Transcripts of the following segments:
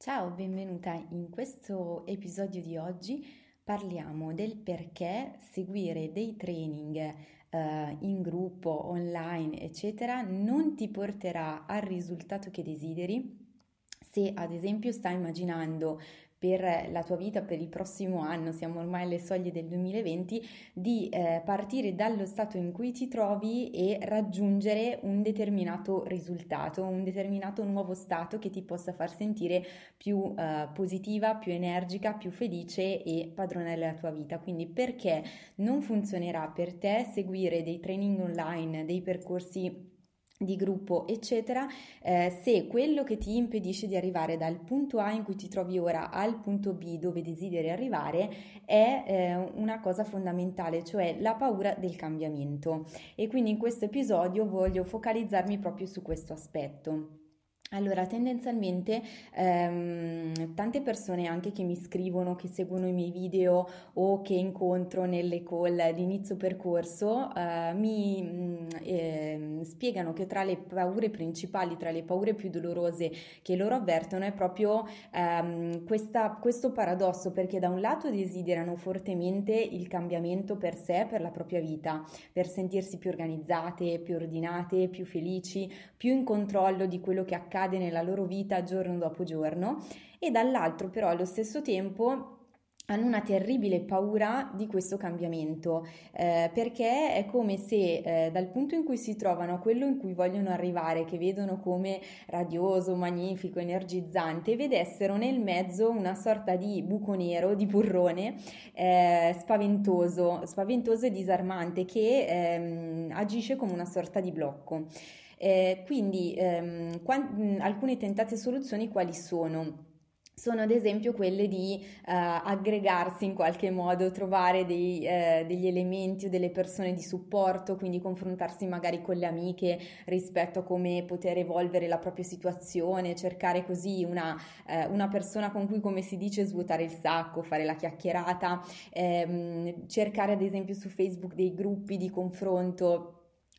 Ciao, benvenuta. In questo episodio di oggi parliamo del perché seguire dei training eh, in gruppo, online, eccetera, non ti porterà al risultato che desideri. Se ad esempio stai immaginando per la tua vita per il prossimo anno, siamo ormai alle soglie del 2020, di eh, partire dallo stato in cui ti trovi e raggiungere un determinato risultato, un determinato nuovo stato che ti possa far sentire più eh, positiva, più energica, più felice e padrona della tua vita. Quindi perché non funzionerà per te seguire dei training online, dei percorsi di gruppo, eccetera, eh, se quello che ti impedisce di arrivare dal punto A in cui ti trovi ora al punto B dove desideri arrivare è eh, una cosa fondamentale, cioè la paura del cambiamento. E quindi in questo episodio voglio focalizzarmi proprio su questo aspetto. Allora, tendenzialmente ehm, tante persone anche che mi scrivono, che seguono i miei video o che incontro nelle call di inizio percorso, eh, mi eh, spiegano che tra le paure principali, tra le paure più dolorose che loro avvertono è proprio ehm, questa, questo paradosso, perché da un lato desiderano fortemente il cambiamento per sé, per la propria vita, per sentirsi più organizzate, più ordinate, più felici, più in controllo di quello che accade accade nella loro vita giorno dopo giorno e dall'altro però allo stesso tempo hanno una terribile paura di questo cambiamento eh, perché è come se eh, dal punto in cui si trovano a quello in cui vogliono arrivare, che vedono come radioso, magnifico, energizzante, vedessero nel mezzo una sorta di buco nero, di burrone eh, spaventoso, spaventoso e disarmante che ehm, agisce come una sorta di blocco. Eh, quindi ehm, quant- alcune tentate soluzioni quali sono? sono ad esempio quelle di uh, aggregarsi in qualche modo, trovare dei, uh, degli elementi o delle persone di supporto, quindi confrontarsi magari con le amiche rispetto a come poter evolvere la propria situazione, cercare così una, uh, una persona con cui, come si dice, svuotare il sacco, fare la chiacchierata, ehm, cercare ad esempio su Facebook dei gruppi di confronto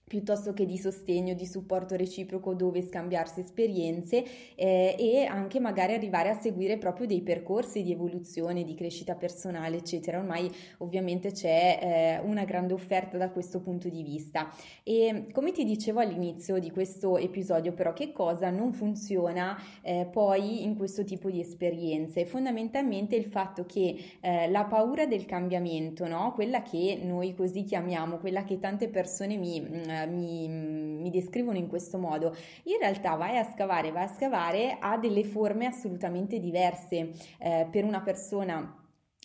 piuttosto che di sostegno, di supporto reciproco dove scambiarsi esperienze eh, e anche magari arrivare a seguire proprio dei percorsi di evoluzione, di crescita personale, eccetera. Ormai ovviamente c'è eh, una grande offerta da questo punto di vista. E come ti dicevo all'inizio di questo episodio, però, che cosa non funziona eh, poi in questo tipo di esperienze? Fondamentalmente il fatto che eh, la paura del cambiamento, no? quella che noi così chiamiamo, quella che tante persone mi mi, mi, descrivono in questo modo, in realtà vai a scavare, vai a scavare ha delle forme assolutamente diverse. Eh, per una persona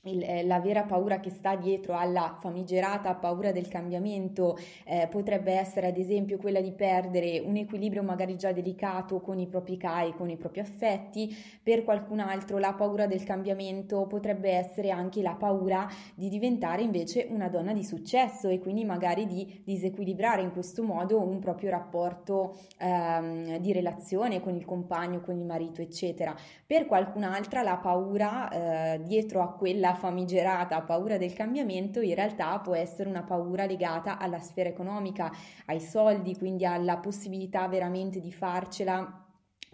il, eh, la vera paura che sta dietro alla famigerata paura del cambiamento eh, potrebbe essere ad esempio quella di perdere un equilibrio magari già delicato con i propri CAI, con i propri affetti, per qualcun altro la paura del cambiamento potrebbe essere anche la paura di diventare invece una donna di successo e quindi magari di disequilibrare in questo modo un proprio rapporto ehm, di relazione con il compagno, con il marito, eccetera. Per qualcun'altra la paura eh, dietro a quella famigerata paura del cambiamento in realtà può essere una paura legata alla sfera economica, ai soldi, quindi alla possibilità veramente di farcela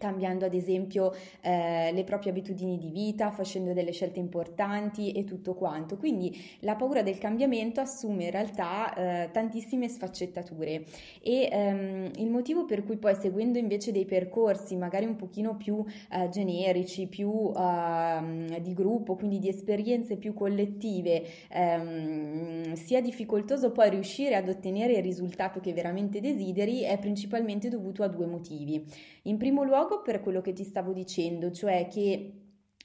cambiando ad esempio eh, le proprie abitudini di vita, facendo delle scelte importanti e tutto quanto. Quindi la paura del cambiamento assume in realtà eh, tantissime sfaccettature e ehm, il motivo per cui poi seguendo invece dei percorsi magari un pochino più eh, generici, più ehm, di gruppo, quindi di esperienze più collettive, ehm, sia difficoltoso poi riuscire ad ottenere il risultato che veramente desideri è principalmente dovuto a due motivi. In primo luogo per quello che ti stavo dicendo, cioè che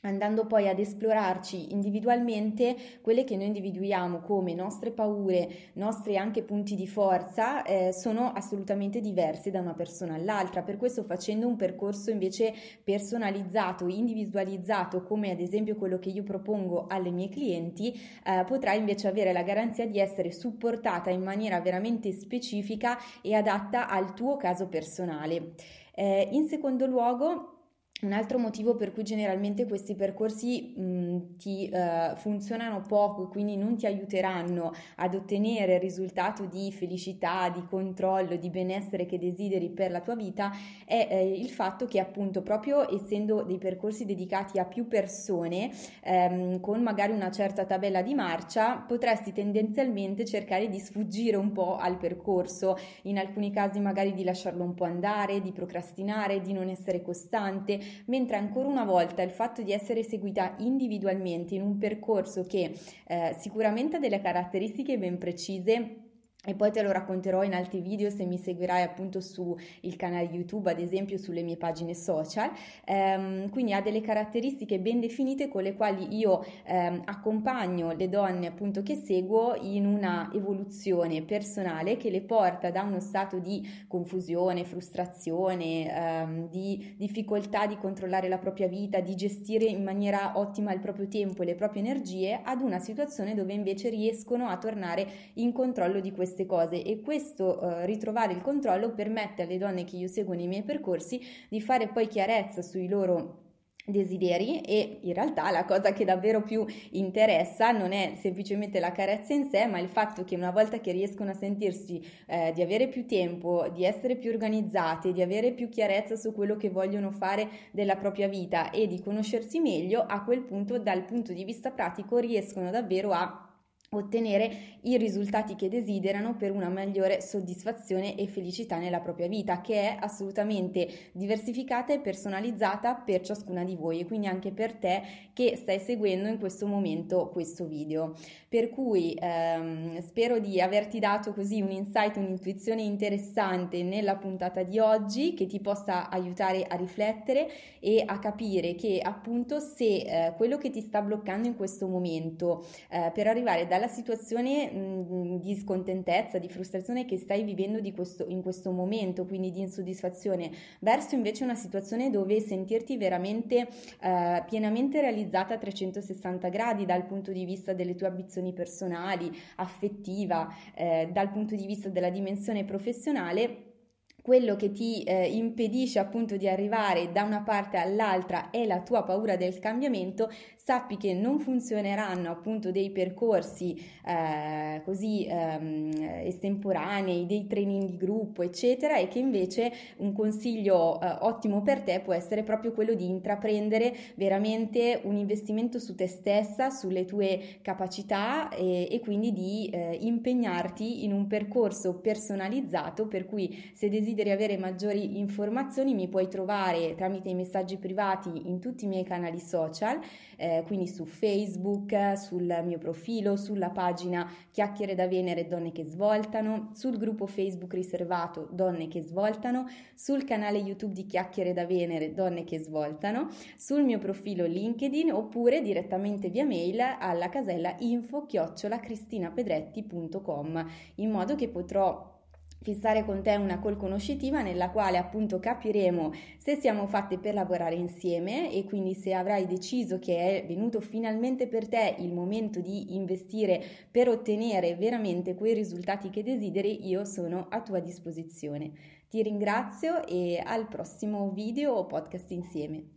andando poi ad esplorarci individualmente quelle che noi individuiamo come nostre paure, nostri anche punti di forza, eh, sono assolutamente diverse da una persona all'altra. Per questo facendo un percorso invece personalizzato, individualizzato, come ad esempio quello che io propongo alle mie clienti, eh, potrai invece avere la garanzia di essere supportata in maniera veramente specifica e adatta al tuo caso personale. Eh, in secondo luogo, un altro motivo per cui generalmente questi percorsi mh, ti uh, funzionano poco e quindi non ti aiuteranno ad ottenere il risultato di felicità, di controllo, di benessere che desideri per la tua vita è eh, il fatto che appunto proprio essendo dei percorsi dedicati a più persone ehm, con magari una certa tabella di marcia potresti tendenzialmente cercare di sfuggire un po' al percorso, in alcuni casi magari di lasciarlo un po' andare, di procrastinare, di non essere costante mentre ancora una volta il fatto di essere seguita individualmente in un percorso che eh, sicuramente ha delle caratteristiche ben precise e poi te lo racconterò in altri video se mi seguirai appunto sul canale YouTube, ad esempio sulle mie pagine social. Ehm, quindi ha delle caratteristiche ben definite con le quali io ehm, accompagno le donne appunto che seguo in una evoluzione personale che le porta da uno stato di confusione, frustrazione, ehm, di difficoltà di controllare la propria vita, di gestire in maniera ottima il proprio tempo e le proprie energie ad una situazione dove invece riescono a tornare in controllo di questa queste cose e questo uh, ritrovare il controllo permette alle donne che io seguo nei miei percorsi di fare poi chiarezza sui loro desideri e in realtà la cosa che davvero più interessa non è semplicemente la carezza in sé ma il fatto che una volta che riescono a sentirsi eh, di avere più tempo di essere più organizzate di avere più chiarezza su quello che vogliono fare della propria vita e di conoscersi meglio a quel punto dal punto di vista pratico riescono davvero a ottenere i risultati che desiderano per una migliore soddisfazione e felicità nella propria vita, che è assolutamente diversificata e personalizzata per ciascuna di voi e quindi anche per te che stai seguendo in questo momento questo video. Per cui ehm, spero di averti dato così un insight, un'intuizione interessante nella puntata di oggi che ti possa aiutare a riflettere e a capire che appunto se eh, quello che ti sta bloccando in questo momento eh, per arrivare dalla situazione mh, di scontentezza, di frustrazione che stai vivendo questo, in questo momento, quindi di insoddisfazione, verso invece una situazione dove sentirti veramente eh, pienamente realizzata a 360 gradi dal punto di vista delle tue ambizioni personali, affettiva, eh, dal punto di vista della dimensione professionale quello che ti eh, impedisce appunto di arrivare da una parte all'altra è la tua paura del cambiamento, sappi che non funzioneranno appunto dei percorsi eh, così ehm, estemporanei, dei training di gruppo, eccetera, e che invece un consiglio eh, ottimo per te può essere proprio quello di intraprendere veramente un investimento su te stessa, sulle tue capacità e, e quindi di eh, impegnarti in un percorso personalizzato per cui se desideri avere maggiori informazioni mi puoi trovare tramite i messaggi privati in tutti i miei canali social eh, quindi su Facebook, sul mio profilo, sulla pagina Chiacchiere da Venere Donne che svoltano, sul gruppo Facebook riservato Donne che svoltano, sul canale YouTube di Chiacchiere da Venere Donne che svoltano, sul mio profilo LinkedIn oppure direttamente via mail alla casella info chiocciola cristinapedretti.com in modo che potrò fissare con te una call conoscitiva nella quale appunto capiremo se siamo fatte per lavorare insieme e quindi se avrai deciso che è venuto finalmente per te il momento di investire per ottenere veramente quei risultati che desideri, io sono a tua disposizione. Ti ringrazio e al prossimo video o podcast insieme.